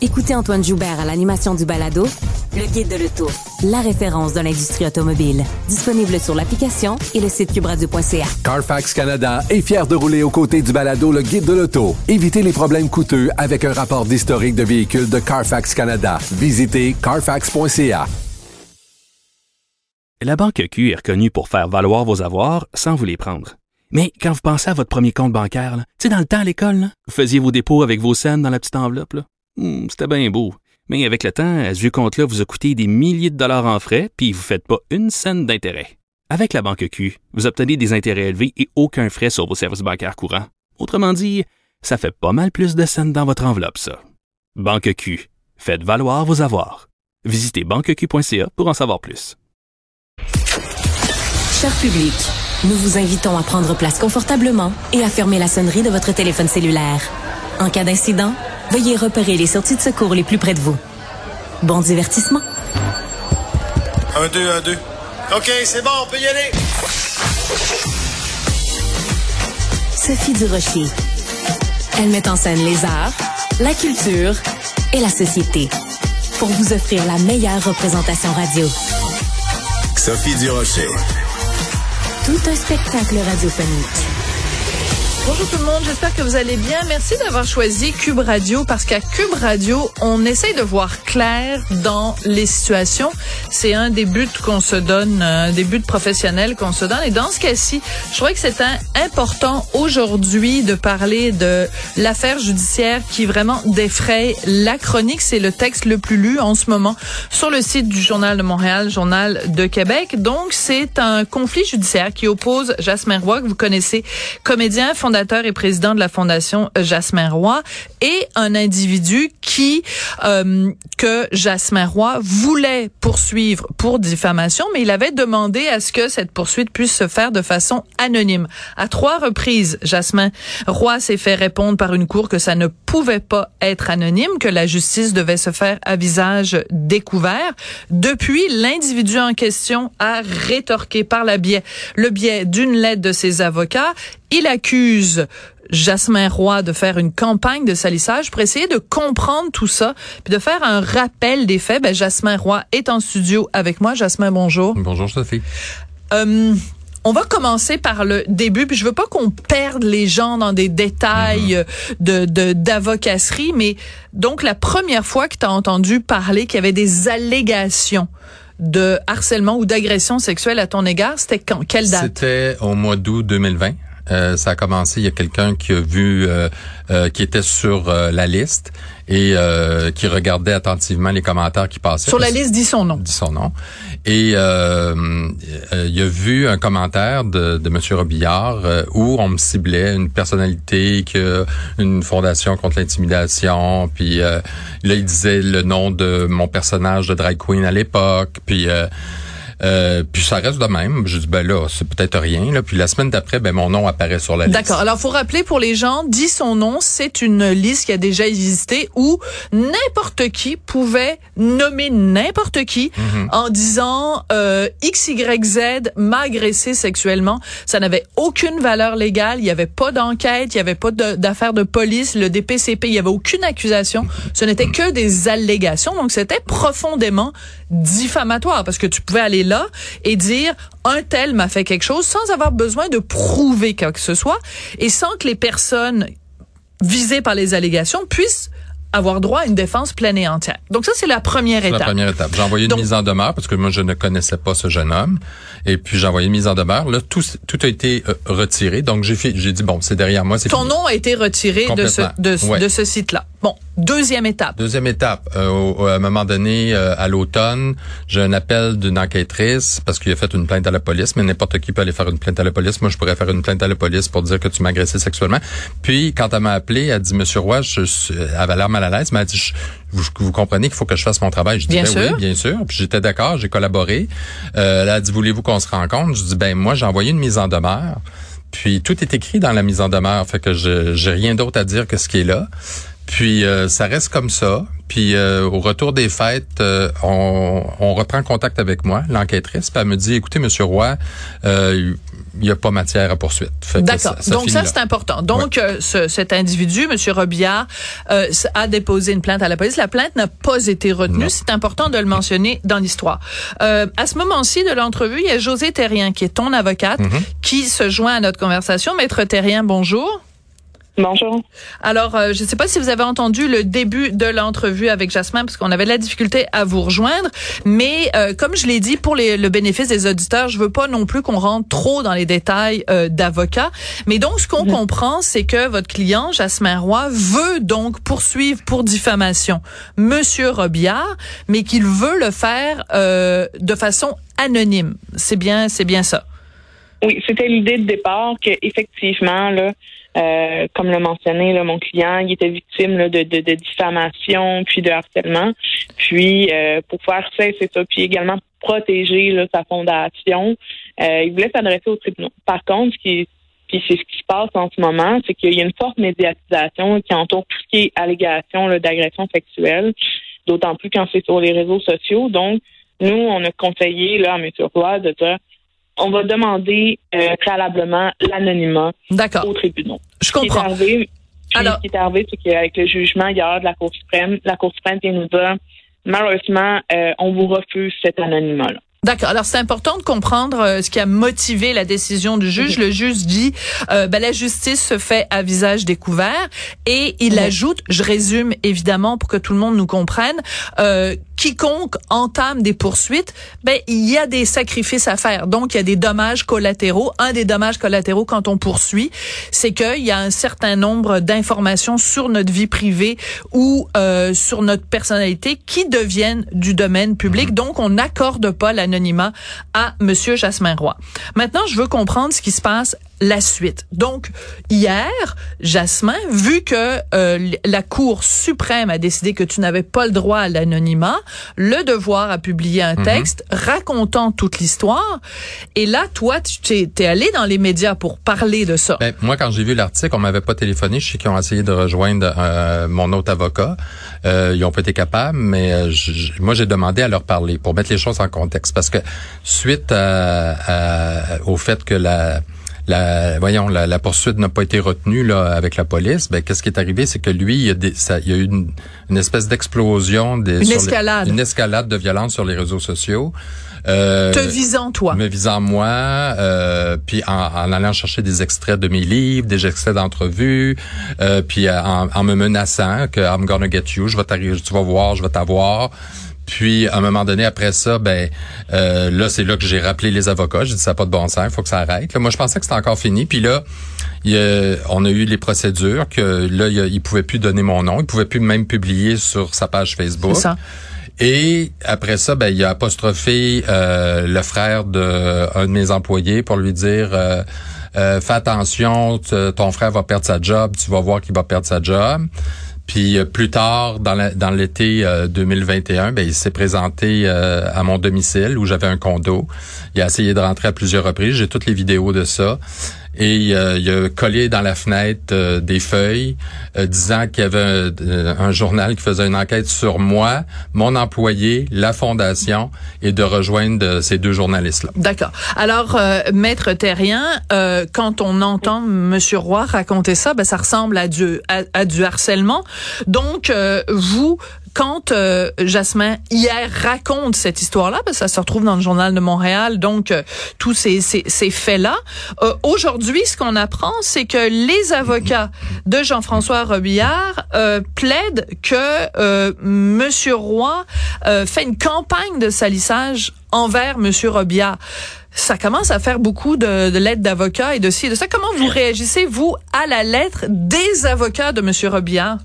Écoutez Antoine Joubert à l'animation du balado Le Guide de l'Auto, la référence de l'industrie automobile. Disponible sur l'application et le site cubradio.ca. Carfax Canada est fier de rouler aux côtés du balado Le Guide de l'Auto. Évitez les problèmes coûteux avec un rapport d'historique de véhicules de Carfax Canada. Visitez carfax.ca. La Banque Q est reconnue pour faire valoir vos avoirs sans vous les prendre. Mais quand vous pensez à votre premier compte bancaire, tu sais, dans le temps à l'école, là, vous faisiez vos dépôts avec vos scènes dans la petite enveloppe. là. Hmm, C'était bien beau. Mais avec le temps, à ce compte-là vous a coûté des milliers de dollars en frais, puis vous ne faites pas une scène d'intérêt. Avec la Banque Q, vous obtenez des intérêts élevés et aucun frais sur vos services bancaires courants. Autrement dit, ça fait pas mal plus de scènes dans votre enveloppe, ça. Banque Q. Faites valoir vos avoirs. Visitez banqueq.ca pour en savoir plus. Cher public, nous vous invitons à prendre place confortablement et à fermer la sonnerie de votre téléphone cellulaire. En cas d'incident, veuillez repérer les sorties de secours les plus près de vous. Bon divertissement. Un, deux, un, deux. OK, c'est bon, on peut y aller. Sophie Durocher. Elle met en scène les arts, la culture et la société pour vous offrir la meilleure représentation radio. Sophie Durocher. Tout un spectacle radiophonique. Bonjour tout le monde, j'espère que vous allez bien. Merci d'avoir choisi Cube Radio parce qu'à Cube Radio, on essaye de voir clair dans les situations. C'est un des buts qu'on se donne, un des buts professionnels qu'on se donne. Et dans ce cas-ci, je trouvais que c'était important aujourd'hui de parler de l'affaire judiciaire qui vraiment défraye la chronique. C'est le texte le plus lu en ce moment sur le site du Journal de Montréal, Journal de Québec. Donc, c'est un conflit judiciaire qui oppose Jasmin Roy, que vous connaissez, comédien, fondateur et président de la Fondation Jasmin Roy, et un individu qui, euh, que Jasmin Roy voulait poursuivre pour diffamation, mais il avait demandé à ce que cette poursuite puisse se faire de façon anonyme. À trois reprises, Jasmin Roy s'est fait répondre par une cour que ça ne pouvait pas être anonyme, que la justice devait se faire à visage découvert. Depuis, l'individu en question a rétorqué par la biais, le biais d'une lettre de ses avocats. Il accuse Jasmin Roy de faire une campagne de salissage pour essayer de comprendre tout ça, puis de faire un rappel des faits. Ben, Jasmin Roy est en studio avec moi. Jasmin, bonjour. Bonjour Sophie. Euh, on va commencer par le début, puis je veux pas qu'on perde les gens dans des détails euh, de de d'avocasserie, mais donc la première fois que tu as entendu parler qu'il y avait des allégations de harcèlement ou d'agression sexuelle à ton égard, c'était quand? Quelle date? C'était au mois d'août 2020. Euh, ça a commencé, il y a quelqu'un qui a vu, euh, euh, qui était sur la liste et euh, qui regardait attentivement les commentaires qui passaient. Sur la liste, dit son nom. Dit son nom. Et euh, euh, il a vu un commentaire de, de M. Robillard euh, où on me ciblait une personnalité qui a une fondation contre l'intimidation. Puis euh, là, il disait le nom de mon personnage de drag queen à l'époque. Puis... Euh, puis ça reste de même. Je dis ben là, c'est peut-être rien. Là. Puis la semaine d'après, ben mon nom apparaît sur la liste. D'accord. Alors, faut rappeler pour les gens, dit son nom, c'est une liste qui a déjà existé où n'importe qui pouvait nommer n'importe qui Mhm. en disant euh, X, Y, Z m'a agressé sexuellement. Ça n'avait aucune valeur légale. Il n'y avait pas d'enquête. Il n'y avait pas de- d'affaire de, police. Le DPCP, il n'y avait aucune accusation. Ce n'était que des allégations. Donc, c'était profondément diffamatoire parce que tu pouvais aller là et dire un tel m'a fait quelque chose sans avoir besoin de prouver quoi que ce soit et sans que les personnes visées par les allégations puissent avoir droit à une défense pleine et entière. Donc ça, c'est la première C'est la étape. première étape. J'ai envoyé une Donc- mise en demeure parce que moi je ne connaissais pas ce jeune homme et puis j'ai envoyé une mise en demeure. Là tout tout a été euh, retiré donc j'ai fait j'ai dit bon c'est derrière moi Ton fini. nom a été retiré de ce, de, ce- Ouais. de ce site-là. Bon, deuxième étape. Deuxième étape, euh, au- à un moment donné, euh, à l'automne, j'ai un appel d'une enquêtrice parce qu'il a fait une plainte à la police, mais n'importe qui peut aller faire une plainte à la police. Moi, je pourrais faire une plainte à la police pour dire que tu m'as agressé sexuellement. Puis, quand elle m'a appelé, elle dit, Monsieur Roy, je, suis- elle avait l'air mal à l'aise, mais elle dit, Je- vous, vous comprenez qu'il faut que je fasse mon travail. Je dis, Bien ben sûr. oui, bien sûr. Puis j'étais d'accord, j'ai collaboré. Euh, elle a dit, voulez-vous qu'on se rencontre? Je dis, ben moi, j'ai envoyé une mise en demeure. Puis tout est écrit dans la mise en demeure, fait que je j'ai rien d'autre à dire que ce qui est là. Puis euh, ça reste comme ça. Puis euh, au retour des fêtes, euh, on, on, reprend contact avec moi, l'enquêtrice, puis elle me dit, écoutez, Monsieur Roy, il n'y a pas matière à poursuite. D'accord. Donc ça, c'est important. Donc ce, cet individu, Monsieur Robillard, a déposé une plainte à la police. La plainte n'a pas été retenue. C'est important de le mentionner dans l'histoire. à ce moment-ci de l'entrevue, il y a José Terrien, qui est ton avocate, mm-hmm. qui se joint à notre conversation. Maître Terrien, bonjour. Bonjour. Alors, euh, je ne sais pas si vous avez entendu le début de l'entrevue avec Jasmin, parce qu'on avait de la difficulté à vous rejoindre. Mais euh, comme je l'ai dit, pour le bénéfice des auditeurs, je veux pas non plus qu'on rentre trop dans les détails euh, d'avocat. Mais donc, ce qu'on mhm. comprend, c'est que votre client, Jasmin Roy, veut donc poursuivre pour diffamation Monsieur Robillard, mais qu'il veut le faire de façon anonyme. C'est bien, c'est bien ça. Oui, c'était l'idée de départ que effectivement là, euh, comme le mentionné, là, mon client, il était victime de, de, diffamation puis de harcèlement. Puis euh, pour faire c'est ça, puis également protéger là, sa fondation, euh, il voulait s'adresser au tribunal. Par contre, ce qui puis c'est ce qui se passe en ce moment, c'est qu'il y a une forte médiatisation qui entoure tout ce qui est allégation d'agression sexuelle, d'autant plus quand c'est sur les réseaux sociaux. Donc, nous, on a conseillé là, à M. Roy de dire on va demander euh, préalablement l'anonymat au tribunal. Je comprends. Ce qui est arrivé, Alors, ce qui est arrivé, c'est qu'avec le jugement hier de la Cour suprême, la Cour suprême vient nous dire malheureusement, euh, on vous refuse cet anonymat-là. D'accord. Alors c'est important de comprendre euh, ce qui a motivé la décision du juge. Le juge dit euh, ben, la justice se fait à visage découvert et il ajoute, je résume évidemment pour que tout le monde nous comprenne, euh, quiconque entame des poursuites, ben il y a des sacrifices à faire. Donc il y a des dommages collatéraux. Un des dommages collatéraux quand on poursuit, c'est qu'il y a un certain nombre d'informations sur notre vie privée ou euh, sur notre personnalité qui deviennent du domaine public. Donc on n'accorde pas la anonymat à Monsieur Jasmin Roy. Maintenant, je veux comprendre ce qui se passe la suite. Donc, hier, Jasmin, vu que euh, la Cour suprême a décidé que tu n'avais pas le droit à l'anonymat, le devoir a publié un mhm. texte racontant toute l'histoire. Et là, toi, tu es, allé dans les médias pour parler de ça. Ben, moi, quand j'ai vu l'article, on m'avait pas téléphoné. Je sais qu'ils ont essayé de rejoindre euh, mon autre avocat. Euh, ils ont pas été capables, mais euh, moi, j'ai demandé à leur parler pour mettre les choses en contexte. Parce que suite au fait que la la, voyons, la, poursuite n'a pas été retenue là avec la police, ben qu'est-ce qui est arrivé, c'est que lui, il y a, des, ça, il y a eu une, une espèce d'explosion, des, une escalade, une escalade de violence sur les réseaux sociaux. Euh, Te visant toi. Me visant moi, euh, puis en, en, allant chercher des extraits de mes livres, des extraits d'entrevues, euh, puis en, en, me menaçant que I'm gonna get you, je vais t'arriver, tu vas voir, je vais t'avoir. Puis à un moment donné, après ça, ben euh, là, c'est là que j'ai rappelé les avocats. J'ai dit ça n'a pas de bon sens, il faut que ça arrête. moi, je pensais que c'était encore fini. Puis là, on a eu les procédures que là, il, il pouvait plus donner mon nom, il pouvait plus même publier sur sa page Facebook. Ça. Et après ça, ben, il a apostrophé euh, le frère de un de mes employés pour lui dire euh, fais attention, ton frère va perdre sa job, tu vas voir qu'il va perdre sa job. Puis euh, plus tard, dans l'été 2021, euh, ben, il s'est présenté euh, à mon domicile où j'avais un condo. Il a essayé de rentrer à plusieurs reprises. J'ai toutes les vidéos de ça et il a collé dans la fenêtre euh, des feuilles euh, disant qu'il y avait euh, un, journal qui faisait une enquête sur moi, mon employé, la fondation et de rejoindre ces deux journalistes-là. D'accord. Alors, maître Terrien, quand on entend Monsieur Roy raconter ça, ben, ça ressemble à du, à du harcèlement. Donc, vous, quand euh, Jasmin hier raconte cette histoire-là, parce que ça se retrouve dans le journal de Montréal, donc euh, tous ces, ces, ces faits-là. Euh, aujourd'hui, ce qu'on apprend, c'est que les avocats de Jean-François Robillard plaident que Monsieur Roy fait une campagne de salissage envers Monsieur Robillard ça commence à faire beaucoup de, de lettres d'avocats et de ci et de ça. Comment vous réagissez, vous, à la lettre des avocats de Monsieur Robillard?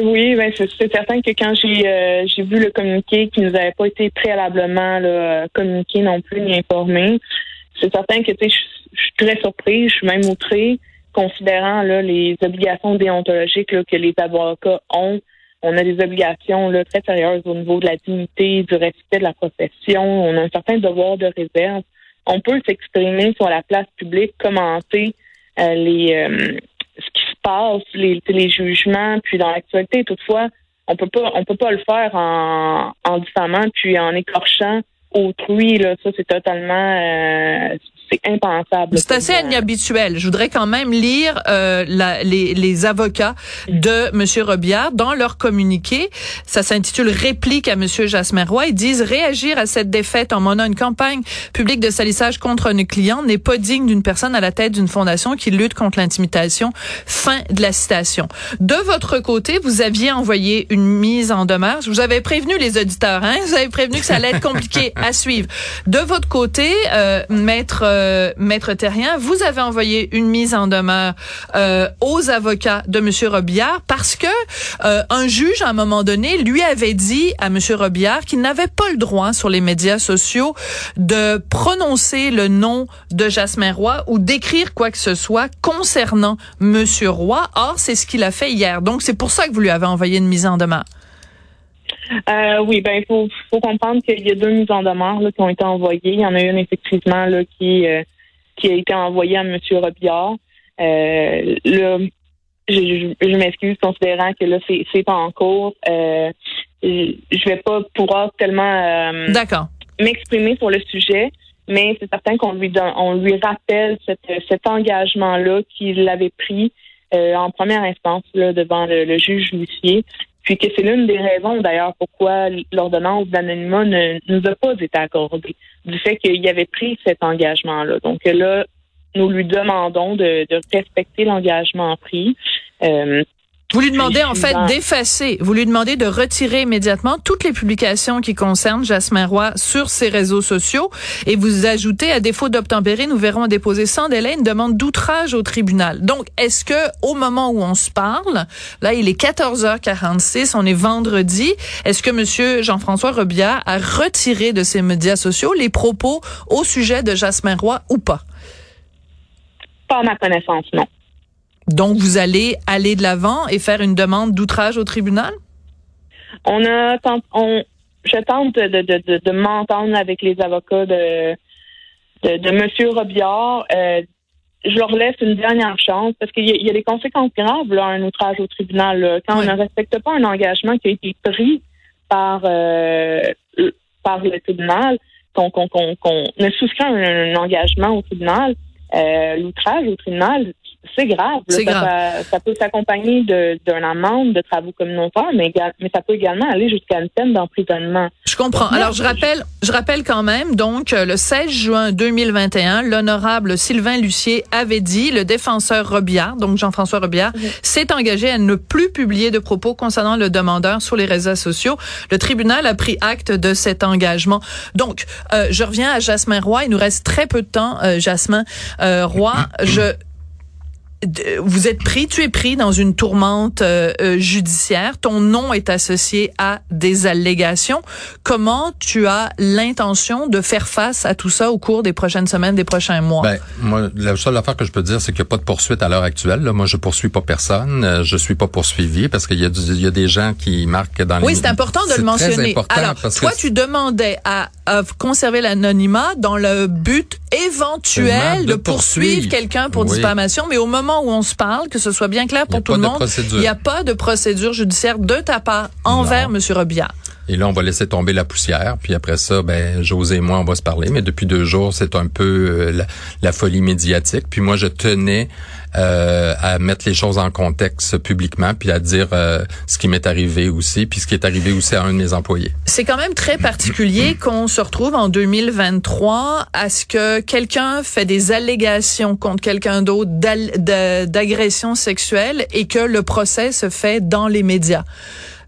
Oui, ben c'est certain que quand j'ai euh, j'ai vu le communiqué qui nous avait pas été préalablement là, communiqué non plus ni informé, c'est certain que je suis très surprise, je suis même outrée, considérant là, les obligations déontologiques là, que les avocats ont. On a des obligations là, très sérieuses au niveau de la dignité, du respect de la profession. On a un certain devoir de réserve. On peut s'exprimer sur la place publique, commenter euh, les euh, ce qui les jugements, puis dans l'actualité, toutefois, on peut pas on peut pas le faire en, en diffamant puis en écorchant autrui là. Ça c'est totalement euh, c'est impensable. C'est assez inhabituel. Je voudrais quand même lire euh, la, les, les, avocats de Monsieur Robillard dans leur communiqué. Ça s'intitule Réplique à Monsieur Jasmeroy. Ils disent réagir à cette défaite en menant une campagne publique de salissage contre un client n'est pas digne d'une personne à la tête d'une fondation qui lutte contre l'intimidation. Fin de la citation. De votre côté, vous aviez envoyé une mise en demeure. Vous avez prévenu les auditeurs. Hein? Vous avez prévenu que ça allait être compliqué à suivre. De votre côté, euh, maître euh, Maître Terrien, vous avez envoyé une mise en demeure euh, aux avocats de Monsieur Robillard parce que euh, un juge, à un moment donné, lui avait dit à Monsieur Robillard qu'il n'avait pas le droit sur les médias sociaux de prononcer le nom de Jasmin Roy ou d'écrire quoi que ce soit concernant Monsieur Roy. Or, c'est ce qu'il a fait hier. Donc, c'est pour ça que vous lui avez envoyé une mise en demeure. Euh, oui, ben il faut, faut comprendre qu'il y a deux mises en demeure là, qui ont été envoyées. Il y en a une effectivement là, qui, euh, qui a été envoyée à M. Robillard. Euh, là, je, je, m'excuse considérant que là, c'est, pas en cours. Euh, je vais pas pouvoir tellement m'exprimer sur le sujet, mais c'est certain qu'on lui donne, on lui rappelle cet, cet engagement-là qu'il avait pris euh, en première instance là, devant le, le juge huissier puis que c'est l'une des raisons d'ailleurs pourquoi l'ordonnance d'anonymat ne nous a pas été accordée, du fait qu'il avait pris cet engagement-là. Donc là, nous lui demandons de, de respecter l'engagement pris. Euh, vous lui demandez en fait d'effacer, vous lui demandez de retirer immédiatement toutes les publications qui concernent Jasmin Roy sur ses réseaux sociaux et vous ajoutez à défaut d'obtempérer, nous verrons déposer sans délai une demande d'outrage au tribunal. Donc est-ce que au moment où on se parle, là il est 14h46, on est vendredi, est-ce que monsieur Jean-François Robillard a retiré de ses médias sociaux les propos au sujet de Jasmin Roy ou pas? Pas à ma connaissance, non. Donc, vous allez aller de l'avant et faire une demande d'outrage au tribunal? On a, on, je tente de, de, de, de m'entendre avec les avocats de, de, de M. Robillard. Euh, je leur laisse une dernière chance parce qu'il y, y, a des conséquences graves, là, un outrage au tribunal. Quand on ne respecte pas un engagement qui a été pris par, euh, par le tribunal, qu'on qu qu'on ne souscrit un, un, engagement au tribunal, euh, l'outrage au tribunal, c'est grave. C'est grave. Ça, ça, peut s'accompagner d'une amende de travaux communautaires, mais, mais ça peut également aller jusqu'à une peine d'emprisonnement. Je comprends. Alors, je rappelle, je rappelle quand même, donc, le 16 juin 2021, l'honorable Sylvain Lucier avait dit, le défenseur Robillard, donc Jean-François Robillard, s'est engagé à ne plus publier de propos concernant le demandeur sur les réseaux sociaux. Le tribunal a pris acte de cet engagement. Donc, euh, je reviens à Jasmin Roy. Il nous reste très peu de temps, euh, Jasmin euh, Roy. Je vous êtes pris, tu es pris dans une tourmente euh, euh, judiciaire. Ton nom est associé à des allégations. Comment tu as l'intention de faire face à tout ça au cours des prochaines semaines, des prochains mois? Ben moi, la seule affaire que je peux dire, c'est qu'il n'y a pas de poursuite à l'heure actuelle. Là. Moi, je poursuis pas personne. Euh, je suis pas poursuivi parce qu'il y a, il y a des gens qui marquent dans les. Oui, c'est important de le mentionner. Alors, toi, tu demandais à, conserver l'anonymat dans le but éventuel de, de poursuivre quelqu'un pour oui. diffamation, mais au moment où on se parle, que ce soit bien clair pour tout le monde, il n'y a pas de procédure judiciaire de ta part envers M. Robillard. Et là, on va laisser tomber la poussière. Puis après ça, ben, José et moi, on va se parler. Mais depuis deux jours, c'est un peu euh, la, la, folie médiatique. Puis moi, je tenais euh, à mettre les choses en contexte publiquement, puis à dire euh, ce qui m'est arrivé aussi, puis ce qui est arrivé aussi à un de mes employés. C'est quand même très particulier qu'on se retrouve en 2023 à ce que quelqu'un fait des allégations contre quelqu'un d'autre d'agression sexuelle et que le procès se fait dans les médias.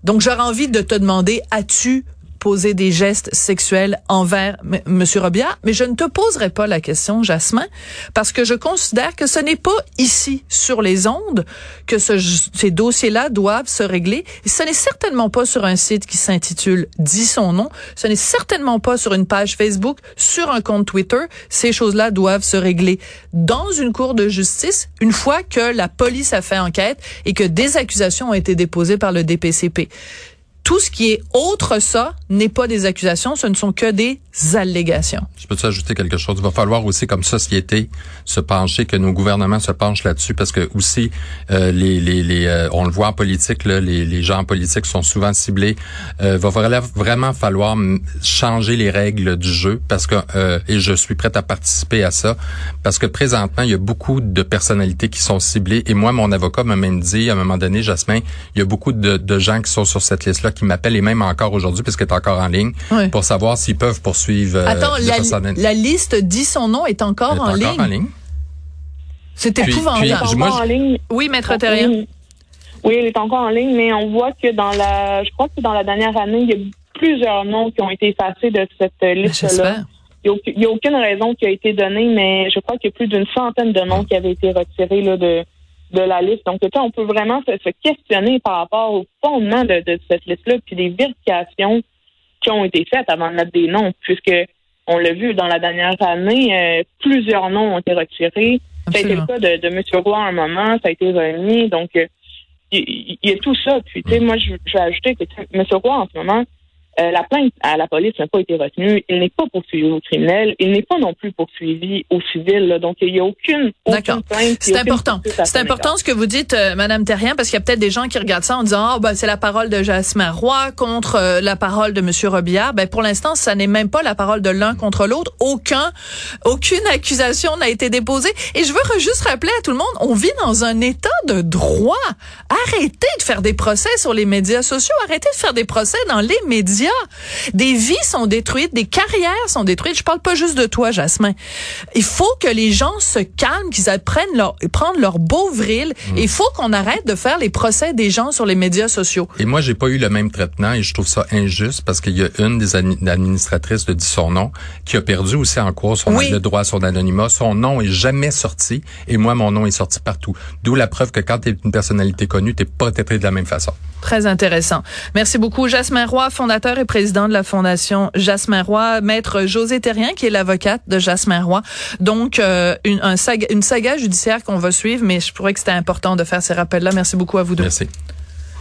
Donc, j'aurais envie de te demander, as-tu posé des gestes sexuels envers M. Robillard, mais je ne te poserai pas la question, Jasmin, parce que je considère que ce n'est pas ici, sur les ondes, que ce, ces dossiers-là doivent se régler. Et ce n'est certainement pas sur un site qui s'intitule « Dis son nom ». Ce n'est certainement pas sur une page Facebook, sur un compte Twitter. Ces choses-là doivent se régler dans une cour de justice une fois que la police a fait enquête et que des accusations ont été déposées par le DPCP tout ce qui est autre ça n'est pas des accusations, ce ne sont que des allégations. Je peux te ajouter quelque chose? Il va falloir aussi, comme société, se pencher, que nos gouvernements se penchent là-dessus, parce que aussi, euh, les, les, les euh, on le voit en politique, là, les, les gens en politique sont souvent ciblés. Euh, va vraiment falloir changer les règles du jeu, parce que euh, et je suis prête à participer à ça, parce que présentement, il y a beaucoup de personnalités qui sont ciblées. Et moi, mon avocat m'a même dit, à un moment donné, Jasmin, il y a beaucoup de, de gens qui sont sur cette liste-là qui m'appellent, et même encore aujourd'hui, puisqu'elle est encore en ligne, pour savoir s'ils peuvent poursuivre euh, Attends, la, liste dit son nom est encore, en, ligne? C'est épouvantable. en ligne. Oui, maître Terrien. Oui. elle est encore en ligne, mais on voit que dans la, je crois que dans la dernière année, il y a plusieurs noms qui ont été effacés de cette ben, liste-là. Il n'y a, aucune raison qui a été donnée, mais je crois qu'il y a plus d'une centaine de noms qui avaient été retirés là, de, de la liste. Donc, on peut vraiment se, questionner par rapport au fondement de, de cette liste-là, puis des vérifications qui ont été faites avant de mettre des noms, puisque on l'a vu dans la dernière année, euh, plusieurs noms ont été retirés. Ça a été le cas de, de M. Roy à un moment, ça a été remis. Donc, euh, il y, a tout ça. Puis, tu sais, moi, je, je vais ajouter que M. Roy, en ce moment, euh, la plainte à la police n'a pas été retenue. Il n'est pas poursuivi au criminel. Il n'est pas non plus poursuivi au civil. Donc, il n'y a aucune, aucune plainte. C'est important. C'est important ce que vous dites, euh, Madame Terrien, parce qu'il y a peut-être des gens qui regardent ça en disant, oh, ben, c'est la parole de Jasmin Roy contre euh, la parole de Monsieur Robillard. Ben, pour l'instant, ça n'est même pas la parole de l'un contre l'autre. Aucun, aucune accusation n'a été déposée. Et je veux juste rappeler à tout le monde, on vit dans un état de droit. Arrêtez de faire des procès sur les médias sociaux. Arrêtez de faire des procès dans les médias. Des vies sont détruites, des carrières sont détruites. Je parle pas juste de toi, Jasmin. Il faut que les gens se calment, qu'ils apprennent leur, prendre leur beau vril. Mm. Il faut qu'on arrête de faire les procès des gens sur les médias sociaux. Et moi, j'ai pas eu le même traitement et je trouve ça injuste parce qu'il y a une des administratrices de dit son nom qui a perdu aussi en cours son le droit à son anonymat. Son nom est jamais sorti et moi, mon nom est sorti partout. D'où la preuve que quand tu es une personnalité connue, t'es pas traité de la même façon. Très intéressant. Merci beaucoup, Jasmin Roy, et président de la Fondation Jasmin Roy, maître José Terrien, qui est l'avocate de Jasmin Roy. Donc, euh, une, un saga, une saga judiciaire qu'on va suivre, mais je trouvais que c'était important de faire ces rappels-là. Merci beaucoup à vous deux. Merci.